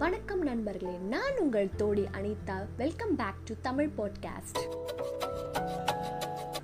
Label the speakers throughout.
Speaker 1: வணக்கம் நண்பர்களே நான் உங்கள் Todi Anitha. Welcome back to Tamil podcast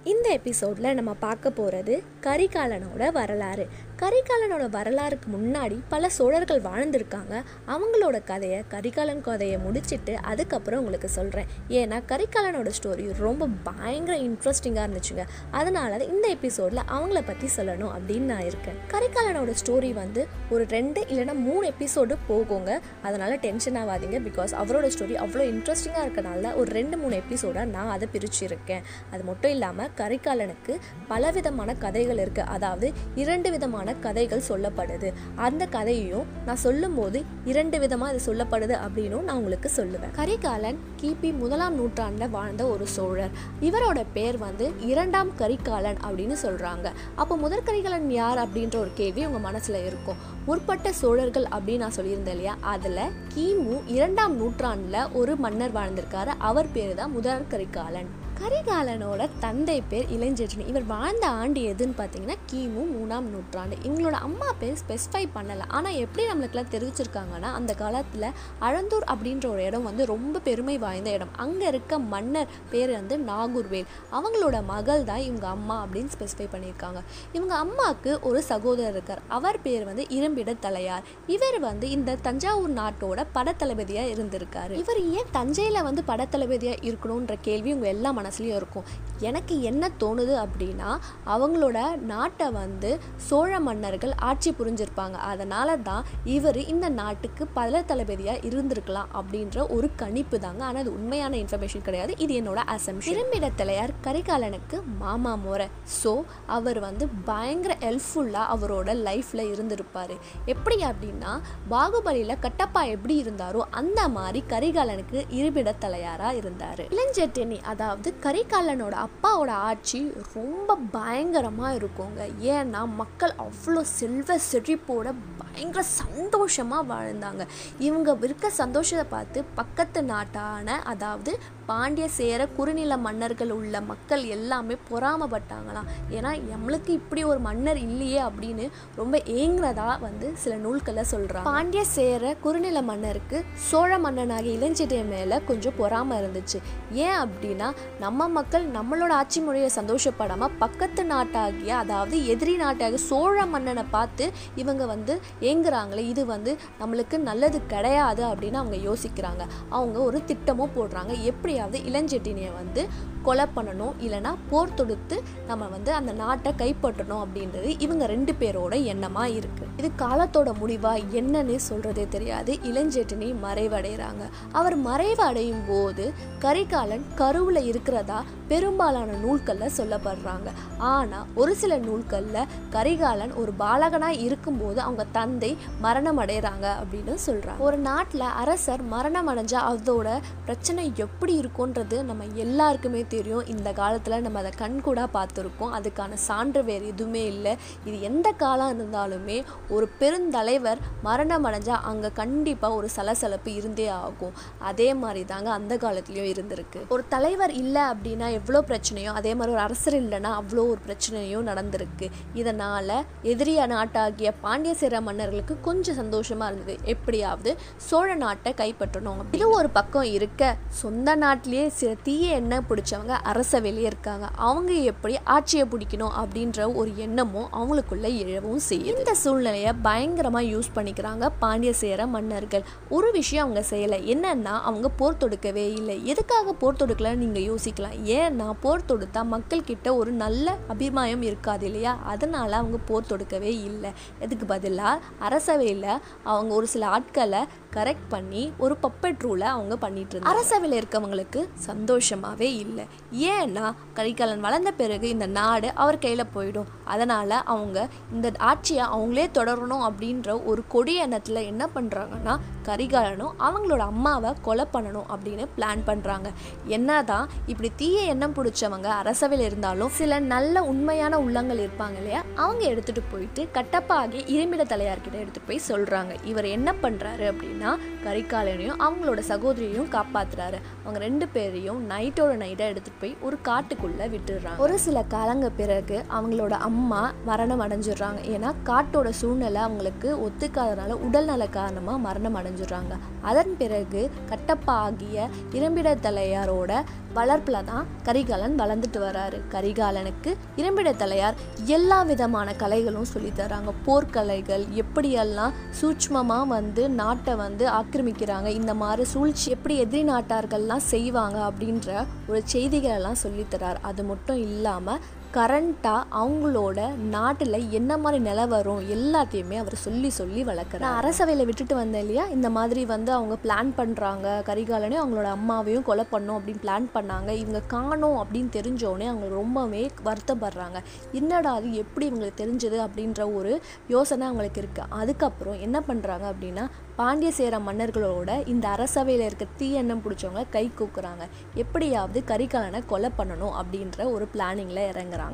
Speaker 1: இந்த எபிசோடில் நம்ம பார்க்க போகிறது கரிகாலனோட வரலாறு. கரிகாலனோட வரலாறுக்கு முன்னாடி பல சோழர்கள் வாழ்ந்திருக்காங்க. அவங்களோட கதையை கரிகாலன் கதையை முடிச்சிட்டு அதுக்கப்புறம் உங்களுக்கு சொல்கிறேன் ஏன்னா கரிகாலனோட ஸ்டோரி ரொம்ப பயங்கர இன்ட்ரெஸ்டிங்காக இருந்துச்சுங்க. அதனால இந்த எபிசோடில் அவங்கள பற்றி சொல்லணும் அப்படின்னு நான் இருக்கேன். கரிகாலனோட ஸ்டோரி வந்து ஒரு ரெண்டு இல்லைன்னா மூணு எபிசோடு போகுங்க. அதனால் டென்ஷன் ஆகாதீங்க. பிகாஸ் அவரோட ஸ்டோரி அவ்வளோ இன்ட்ரெஸ்டிங்காக இருக்கனால ஒரு ரெண்டு மூணு எபிசோடாக நான் அதை பிரிச்சிருக்கேன். அது மட்டும் இல்லாமல் கரிகாலனுக்கு பலவிதமான கதைகள் இருக்குது அதாவது இரண்டு விதமான கதைகள் சொல்லப்படுது. அந்த கதையையும் நான் சொல்லும்போது இரண்டு விதமாக இது சொல்லப்படுது அப்படின்னும் நான் உங்களுக்கு சொல்லுவேன். கரிகாலன் கிபி முதலாம் நூற்றாண்டில் வாழ்ந்த ஒரு சோழர். இவரோட பேர் வந்து இரண்டாம் கரிகாலன் அப்படின்னு சொல்கிறாங்க அப்போ முதற் கரிகாலன் யார் அப்படின்ற ஒரு கேள்வி உங்கள் மனசில் இருக்கும். முற்பட்ட சோழர்கள் அப்படின்னு நான் சொல்லியிருந்தேன் இல்லையா? அதில் கிமு இரண்டாம் நூற்றாண்டில் ஒரு மன்னர் வாழ்ந்திருக்காரு. அவர் பேர் தான் முதற் கரிகாலன். கரிகாலனோட தந்தை பேர் இளஞ்செழியன். இவர் வாழ்ந்த ஆண்டு எதுன்னு பார்த்தீங்கன்னா கிமு மூணாம் நூற்றாண்டு. இவங்களோட அம்மா பேர் ஸ்பெசிஃபை பண்ணலை. ஆனால் எப்படி நம்மளுக்கெல்லாம் தெரிவிச்சிருக்காங்கன்னா அந்த காலத்தில் அழந்தூர் அப்படின்ற ஒரு இடம் வந்து ரொம்ப பெருமை வாய்ந்த இடம். அங்கே இருக்க மன்னர் பேர் வந்து நாகூர்வேல். அவங்களோட மகள் தான் இவங்க அம்மா அப்படின்னு ஸ்பெசிஃபை பண்ணியிருக்காங்க. இவங்க அம்மாவுக்கு ஒரு சகோதரர் இருக்கார். அவர் பேர் வந்து இரும்பிட தலையார். இவர் வந்து இந்த தஞ்சாவூர் நாட்டோட படத்தளபதியாக இருந்திருக்காரு. இவர் ஏன் தஞ்சையில் வந்து படத்தளபதியாக இருக்கணுன்ற கேள்வி உங்கள் எல்லா மனசுலையும் இருக்கும். எனக்கு என்ன தோணுது அப்படின்னா அவங்களோட நாட்டை வந்து சோழ மன்னர்கள் ஆட்சி புரிஞ்சிருப்பாங்க. அதனால தான் இவர் இந்த நாட்டுக்கு பல தளபதியாக இருந்திருக்கலாம் அப்படின்ற ஒரு கணிப்பு தாங்க. ஆனால் அது உண்மையான இன்ஃபர்மேஷன் கிடையாது. இது என்னோட அசம்ஷன் திரும்பிட தலையார் கரிகாலனுக்கு மாமா முறை ஸோ அவர் வந்து பயங்கர ஹெல்ப்ஃபுல்லாக அவரோட லைஃப்பில் இருந்திருப்பார். எப்படி அப்படின்னா பாகுபலியில் கட்டப்பா எப்படி இருந்தாரோ அந்த மாதிரி கரிகாலனுக்கு இருபிட தலையாராக இருந்தார். இளஞ்செட்டினி அதாவது கரிகாலனோட அப்பாவோட ஆட்சி ரொம்ப பயங்கரமாக இருக்குங்க. ஏன்னா மக்கள் அவ்வளோ செல்வ செழிப்போட பயங்கர சந்தோஷமாக வாழ்ந்தாங்க. இவங்க இருக்க சந்தோஷத்தை பார்த்து பக்கத்து நாட்டான அதாவது பாண்டிய சேர குறுநில மன்னர்கள் உள்ள மக்கள் எல்லாமே பொறாமப்பட்டாங்களாம் ஏன்னா நம்மளுக்கு இப்படி ஒரு மன்னர் இல்லையே அப்படின்னு ரொம்ப ஏங்குறதா வந்து சில நூல்களை சொல்கிறாங்க பாண்டிய சேர குறுநில மன்னருக்கு சோழ மன்னனாகிய இளஞ்செட்டிய மேலே கொஞ்சம் பொறாமல் இருந்துச்சு. ஏன் அப்படின்னா நம்ம மக்கள் நம்மளோட ஆட்சி முறையை சந்தோஷப்படாமல் பக்கத்து நாட்டாகிய அதாவது எதிரி நாட்டாகிய சோழ மன்னனை பார்த்து இவங்க வந்து ஏங்குறாங்களே இது வந்து நம்மளுக்கு நல்லது கிடையாது அப்படின்னு அவங்க யோசிக்கிறாங்க. அவங்க ஒரு திட்டமும் போடுறாங்க. எப்படி எப்படியாவது இளஞ்செட்டினியை வந்து கொலை பண்ணணும் இல்லைனா போர் தொடுத்து நம்ம வந்து அந்த நாட்டை கைப்பற்றணும் அப்படின்றது இவங்க ரெண்டு பேரோட எண்ணமாக இருக்குது இது காலத்தோட முடிவா என்னன்னு சொல்கிறதே தெரியாது. இளஞ்செட்டினி மறைவடைகிறாங்க. அவர் மறைவடையும் போது கரிகாலன் கருவில் இருக்கிறதா பெரும்பாலான நூல்களில் சொல்லப்படுறாங்க. ஆனால் ஒரு சில நூல்களில் கரிகாலன் ஒரு பாலகனாக இருக்கும்போது அவங்க தந்தை மரணம் அடைகிறாங்க அப்படின்னு சொல்கிறாங்க ஒரு நாட்டில் அரசர் மரணம் அடைஞ்சால் அதோட பிரச்சனை எப்படி இருக்கும்ன்றது நம்ம எல்லாருக்குமே தெரியும். இந்த காலத்தில் நம்ம அதை கண்கூடாக பார்த்துருக்கோம் அதுக்கான சான்று வேறு எதுவுமே இல்லை. இது எந்த காலம் இருந்தாலுமே ஒரு பெருந்தலைவர் மரணம் அடைஞ்சால் அங்கே கண்டிப்பாக ஒரு சலசலப்பு இருந்தே ஆகும். அதே மாதிரி தாங்க அந்த காலத்துலேயும் இருந்திருக்கு. ஒரு தலைவர் இல்லை அப்படின்னா எவ்வளோ பிரச்சனையோ அதே மாதிரி ஒரு அரசர் இல்லைன்னா அவ்வளோ ஒரு பிரச்சனையும் நடந்திருக்கு. இதனால் எதிரிய நாட்டாகிய பாண்டிய சேர மன்னர்களுக்கு கொஞ்சம் சந்தோஷமாக இருந்தது. எப்படியாவது சோழ நாட்டை கைப்பற்றணும். இது ஒரு பக்கம் இருக்க சொந்த நாட்டிலேயே சில தீய எண்ணம் பிடிச்சவங்க அரசவையிலேயே இருக்காங்க. அவங்க எப்படி ஆட்சியை பிடிக்கணும் அப்படின்ற ஒரு எண்ணமும் அவங்களுக்குள்ள எழவும் செய்யும் இந்த சூழ்நிலையை பயங்கரமாக யூஸ் பண்ணிக்கிறாங்க பாண்டிய சேர மன்னர்கள். ஒரு விஷயம் அவங்க செய்யலை. என்னன்னா அவங்க போர் தொடுக்கவே இல்லை. எதுக்காக போர் தொடுக்கலன்னு நீங்கள் யோசிக்கலாம். ஏன்னா போர் தொடுத்தா மக்கள் கிட்ட ஒரு நல்ல அபிமாயம் இருக்காது இல்லையா? அதனால அவங்க போர் தொடுக்கவே இல்லை. இதுக்கு பதிலாக அரசவையில் அவங்க ஒரு சில ஆட்களை கரெக்ட் பண்ணி ஒரு பப்பெட் ரூலை அவங்க பண்ணிட்டு இருந்தாங்க. அரசவையில் இருக்கவங்களுக்கு சந்தோஷமாகவே இல்லை. ஏன்னா கரிகாலன் வளர்ந்த பிறகு இந்த நாடு அவர் கையில் போயிடும். அதனால் அவங்க இந்த ஆட்சியை அவங்களே தொடரணும் அப்படின்ற ஒரு கொடி எண்ணத்தில் என்ன பண்ணுறாங்கன்னா கரிகாலனும் அவங்களோட அம்மாவை கொலை பண்ணணும் அப்படின்னு பிளான் பண்ணுறாங்க என்னதான் இப்படி தீய எண்ணம் பிடிச்சவங்க அரசவையில் இருந்தாலும் சில நல்ல உண்மையான உள்ளங்கள் இருப்பாங்க இல்லையா? அவங்க எடுத்துகிட்டு போயிட்டு கட்டப்பா ஆகிய இருமிட தலையார்கிட்ட எடுத்துகிட்டு போய் சொல்கிறாங்க இவர் என்ன பண்ணுறாரு அப்படின்னா கரிகாலனையும் அவங்களோட சகோதரியையும் காப்பாற்றுறாரு அவங்க ரெண்டு ரெண்டு பேரையும் நைட்டோட நைட்டாக எடுத்துகிட்டு போய் ஒரு காட்டுக்குள்ளே விட்டுடுறாங்க. ஒரு சில காலங்க பிறகு அவங்களோட அம்மா மரணம் அடைஞ்சிடுறாங்க. ஏன்னா காட்டோட சூழ்நிலை அவங்களுக்கு ஒத்துக்காதனால உடல்நல காரணமாக மரணம் அடைஞ்சிடுறாங்க. அதன் பிறகு கட்டப்பா ஆகிய இரும்பிடத்தலையாரோட வளர்ப்பில் தான் கரிகாலன் வளர்ந்துட்டு வராரு. கரிகாலனுக்கு இரும்பிடத்தலையார் எல்லா விதமான கலைகளும் சொல்லித் தராங்க. போர்க்கலைகள் எப்படியெல்லாம் சூட்சமாக வந்து நாட்டை வந்து ஆக்கிரமிக்கிறாங்க இந்த மாதிரி சூழ்ச்சி எப்படி எதிரி நாட்டார்கள்லாம் செய்வாங்க அப்படின்ற ஒரு செய்திகளெல்லாம் சொல்லித்தரார் அது மட்டும் இல்லாமல் கரண்ட்டாக அவங்களோட நாட்டில் என்ன மாதிரி நிலவரம் எல்லாத்தையுமே அவர் சொல்லி சொல்லி வளர்க்குறாரு. அரசவையில் விட்டுட்டு வந்தேன் இல்லையா? இந்த மாதிரி வந்து அவங்க பிளான் பண்ணுறாங்க கரிகாலனையும் அவங்களோட அம்மாவையும் கொலை பண்ணோம் அப்படின்னு பிளான் பண்ணாங்க. இவங்க காணோம் அப்படின்னு தெரிஞ்சோடனே அவங்க ரொம்பவே வருத்தப்படுறாங்க. என்னடா அது? எப்படி இவங்களுக்கு தெரிஞ்சது? அப்படின்ற ஒரு யோசனை அவங்களுக்கு இருக்குது அதுக்கப்புறம் என்ன பண்ணுறாங்க அப்படின்னா பாண்டிய சேர மன்னர்களோட இந்த அரசவையில் இருக்க தீயெண்ணம் பிடிச்சவங்க கை கூக்குறாங்க. எப்படியாவது கரிகாலனை கொலை பண்ணணும் அப்படின்ற ஒரு பிளானிங்கில் இறங்குறாங்க.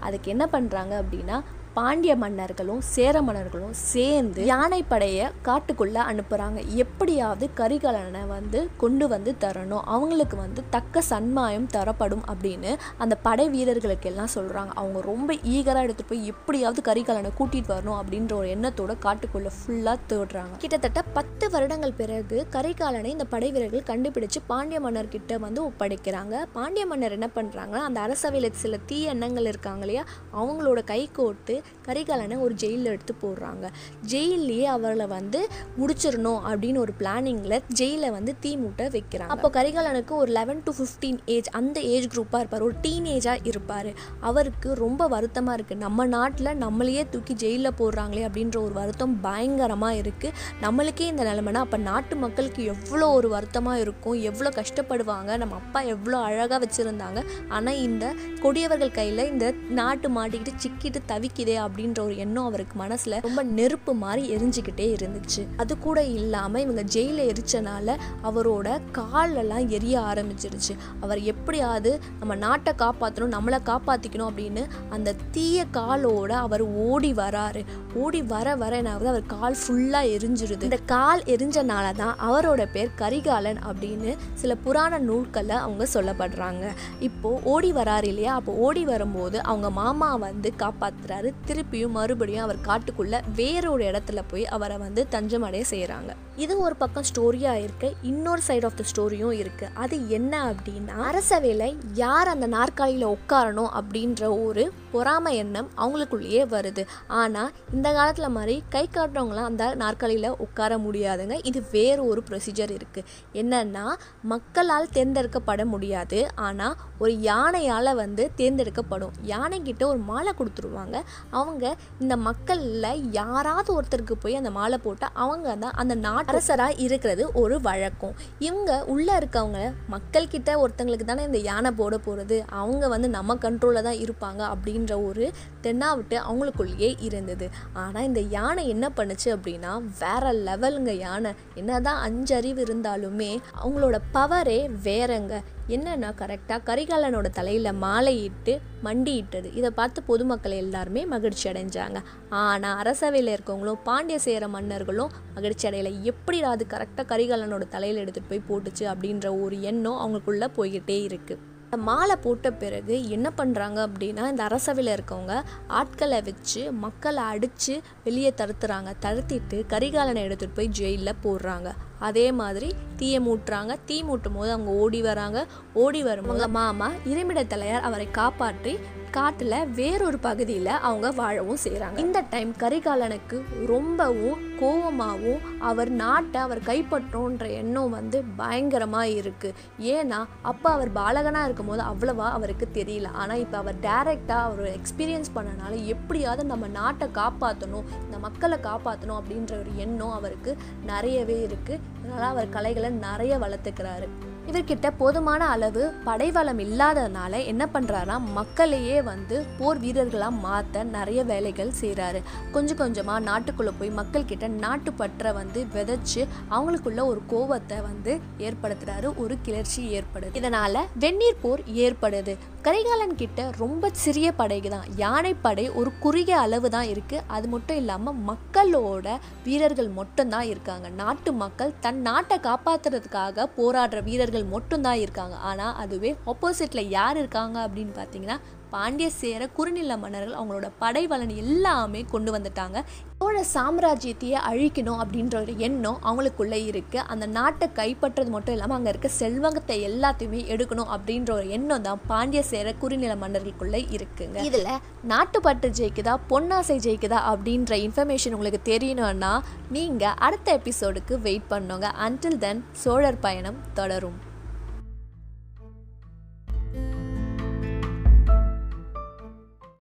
Speaker 1: அதுக்கு என்ன பண்ணுறாங்க அப்படின்னா பாண்டிய மன்னர்களும் சேர மன்னர்களும் சேர்ந்து யானைப்படையை காட்டுக்குள்ளே அனுப்புகிறாங்க எப்படியாவது கரிகாலனை வந்து கொண்டு வந்து தரணும். அவங்களுக்கு வந்து தக்க சன்மாயம் தரப்படும் அப்படின்னு அந்த படை வீரர்களுக்கு எல்லாம் சொல்கிறாங்க அவங்க ரொம்ப ஈகராக எடுத்துகிட்டு போய் எப்படியாவது கரிகாலனை கூட்டிகிட்டு வரணும் அப்படின்ற ஒரு எண்ணத்தோட காட்டுக்குள்ளே ஃபுல்லாக தேடுறாங்க. கிட்டத்தட்ட பத்து வருடங்கள் பிறகு கரிகாலனை இந்த படை வீரர்கள் கண்டுபிடிச்சு பாண்டிய மன்னர்கிட்ட வந்து ஒப்படைக்கிறாங்க. பாண்டிய மன்னர் என்ன பண்ணுறாங்கன்னா அந்த அரசவையில் சில தீய எண்ணங்கள் இருக்காங்க இல்லையா அவங்களோட கை கோர்த்து கரிகாலனை ஒரு ஜெயிலில் எடுத்து போடுறாங்க. ஜெயிலேயே அவளை வந்து முடிச்சிடணும் அப்படின்னு ஒரு பிளானிங்கில் ஜெயிலில் வந்து தீ மூட்டை வைக்கிறாங்க. அப்போ கரிகாலனுக்கு ஒரு லெவன் டு ஃபிஃப்டீன் ஏஜ் அந்த ஏஜ் குரூப்பாக இருப்பார். ஒரு டீனேஜாக இருப்பார். அவருக்கு ரொம்ப வருத்தமாக இருக்குது நம்ம நாட்டில் நம்மளையே தூக்கி ஜெயிலில் போடுறாங்களே அப்படின்ற ஒரு வருத்தம் பயங்கரமாக இருக்குது நம்மளுக்கே இந்த நிலைமைனா அப்போ நாட்டு மக்களுக்கு எவ்வளோ ஒரு வருத்தமாக இருக்கும்? எவ்வளோ கஷ்டப்படுவாங்க? நம்ம அப்பா எவ்வளோ அழகாக வச்சுருந்தாங்க? ஆனால் இந்த கொடியவர்கள் கையில் இந்த நாட்டு மாட்டிக்கிட்டு சிக்கிட்டு தவிக்குது அப்படின்ற ஒரு எண்ணம் அவருக்கு மனசில் ரொம்ப நெருப்பு மாதிரி எரிஞ்சுக்கிட்டே இருந்துச்சு. அது கூட இல்லாமல் இவங்க ஜெயிலில் எரிச்சனால அவரோட காலெல்லாம் எரிய ஆரம்பிச்சிருச்சு. அவர் எப்படியாவது நம்ம நாட்டை காப்பாற்றணும் நம்மளை காப்பாற்றிக்கணும் அப்படின்னு அந்த தீய காலோட அவர் ஓடி வராரு. ஓடி வர வர என்னாவது அவர் கால் ஃபுல்லாக எரிஞ்சிருது. இந்த கால் எரிஞ்சனால தான் அவரோட பேர் கரிகாலன் அப்படின்னு சில புராண நூல்களில் அவங்க சொல்லப்படுறாங்க. இப்போ ஓடி வராரு இல்லையா? அப்போ ஓடி வரும்போது அவங்க மாமா வந்து காப்பாத்துறாரு திருப்பியும் மறுபடியும் அவர் காட்டுக்குள்ள வேறொரு இடத்துல போய் அவரை வந்து தஞ்சமடைய செய்கிறாங்க இது ஒரு பக்கம் ஸ்டோரியாக இருக்கு இன்னொரு சைடு ஆஃப் த ஸ்டோரியும் இருக்கு. அது என்ன அப்படின்னா அரசவையில் யார் அந்த நாற்காலியில் உட்காரணும் அப்படின்ற ஒரு பொறாமை எண்ணம் அவங்களுக்குள்ளேயே வருது. ஆனால் இந்த காலத்தில் மாதிரி கை காட்டுறவங்களாம் அந்த நாற்காலியில் உட்கார முடியாதுங்க. இது வேறு ஒரு ப்ரொசீஜர் இருக்குது என்னன்னா மக்களால் தேர்ந்தெடுக்கப்பட முடியாது. ஆனால் ஒரு யானையால் வந்து தேர்ந்தெடுக்கப்படும். யானைக்கிட்ட ஒரு மாலை கொடுத்துருவாங்க. அவங்க இந்த மக்களில் யாராவது ஒருத்தருக்கு போய் அந்த மாலை போட்டால் அவங்க தான் அந்த நாட்டரசராக இருக்கிறது ஒரு வழக்கம். இவங்க உள்ளே இருக்கவங்க மக்கள்கிட்ட ஒருத்தங்களுக்கு தானே இந்த யானை போட போகிறது அவங்க வந்து நம்ம கண்ட்ரோலில் தான் இருப்பாங்க அப்படின்னு அப்படின்ற ஒரு தென்னாவிட்டு அவங்களுக்குள்ளேயே இருந்தது. ஆனால் இந்த யானை என்ன பண்ணுச்சு அப்படின்னா வேற லெவலுங்க யானை. என்னதான் அஞ்சு அறிவு இருந்தாலுமே அவங்களோட பவரே வேறங்க. என்னன்னா கரெக்டாக கரிகாலனோட தலையில் மாலையிட்டு மண்டியிட்டது. இதை பார்த்து பொதுமக்கள் எல்லாருமே மகிழ்ச்சி அடைஞ்சாங்க. ஆனால் அரசவையில் இருக்கவங்களும் பாண்டிய சேர மன்னர்களும் மகிழ்ச்சி அடையலை. எப்படி அது கரெக்டாக கரிகாலனோட தலையில் எடுத்துகிட்டு போய் போட்டுச்சு அப்படின்ற ஒரு எண்ணம் அவங்களுக்குள்ளே போய்கிட்டே இருக்குது மாலை போட்ட பிறகு என்ன பண்ணுறாங்க அப்படின்னா இந்த அரசவையில் இருக்கவங்க ஆட்களை வச்சு மக்களை அடித்து வெளியே தடுத்துறாங்க. தடுத்திட்டு கரிகாலனை எடுத்துகிட்டு போய் ஜெயிலில் போடுறாங்க. அதே மாதிரி தீயை மூட்டுறாங்க. தீ மூட்டும் போது அவங்க ஓடி வராங்க. ஓடி வரும்போது மாமா இருமிட தலையார் அவரை காப்பாற்றி காட்டில் வேறொரு பகுதியில் அவங்க வாழவும் செய்கிறாங்க இந்த டைம் கரிகாலனுக்கு ரொம்பவும் கோவமாகவும் அவர் நாட்டை அவர் கைப்பற்றோன்ற எண்ணம் வந்து பயங்கரமாக இருக்குது ஏன்னா அப்போ அவர் பாலகனாக இருக்கும்போது அவ்வளவா அவருக்கு தெரியல. ஆனால் இப்போ அவர் டைரெக்டாக அவர் எக்ஸ்பீரியன்ஸ் பண்ணனால எப்படியாவது நம்ம நாட்டை காப்பாற்றணும் இந்த மக்களை காப்பாற்றணும் அப்படின்ற ஒரு எண்ணம் அவருக்கு நிறையவே இருக்குது அதனால் அவர் கலைகளை நிறைய வளர்த்துக்கிறாரு. இவர்கிட்ட போதுமான அளவு படைவளம் இல்லாததுனால என்ன பண்ணுறாருனா மக்களையே வந்து போர் வீரர்களாக மாற்ற நிறைய வேலைகள் செய்கிறாரு கொஞ்சம் கொஞ்சமாக நாட்டுக்குள்ளே போய் மக்கள்கிட்ட நாட்டுப்பற்றை வந்து விதைச்சு அவங்களுக்குள்ள ஒரு கோவத்தை வந்து ஏற்படுத்துகிறாரு ஒரு கிளர்ச்சி ஏற்படுது. இதனால் வெந்நீர் போர் ஏற்படுது. கரிகாலன் கிட்ட ரொம்ப சிறிய படைக்கு தான் யானைப்படை ஒரு குறுகிய அளவு தான் இருக்குது அது மட்டும் இல்லாமல் மக்களோட வீரர்கள் மட்டும்தான் இருக்காங்க. நாட்டு மக்கள் தன் நாட்டை காப்பாற்றுறதுக்காக போராடுற வீரர்கள் மட்டும்தான் இருக்காங்க. ஆனால் அதுவே ஆப்போசிட்டில் யார் இருக்காங்க அப்படின்னு பார்த்தீங்கன்னா பாண்டிய சேர குறுநில மன்னர்கள் அவங்களோட படை பலன் எல்லாமே கொண்டு வந்துட்டாங்க. சோழ சாம்ராஜ்யத்தையே அழிக்கணும் அப்படின்ற ஒரு எண்ணம் அவங்களுக்குள்ளே இருக்குது அந்த நாட்டை கைப்பற்றது மட்டும் இல்லாமல் அங்கே இருக்க செல்வங்கத்தை எல்லாத்தையுமே எடுக்கணும் அப்படின்ற ஒரு எண்ணம் தான் பாண்டிய சேர குறுநில மன்னர்களுக்குள்ளே இருக்குங்க. இதில் நாட்டுப்பட்டு ஜெயிக்குதா பொன்னாசை ஜெயிக்குதா அப்படின்ற இன்ஃபர்மேஷன் உங்களுக்கு தெரியணும்னா நீங்கள் அடுத்த எபிசோடுக்கு வெயிட் பண்ணுங்க. அன்டில் தென் சோழர் பயணம் தொடரும்.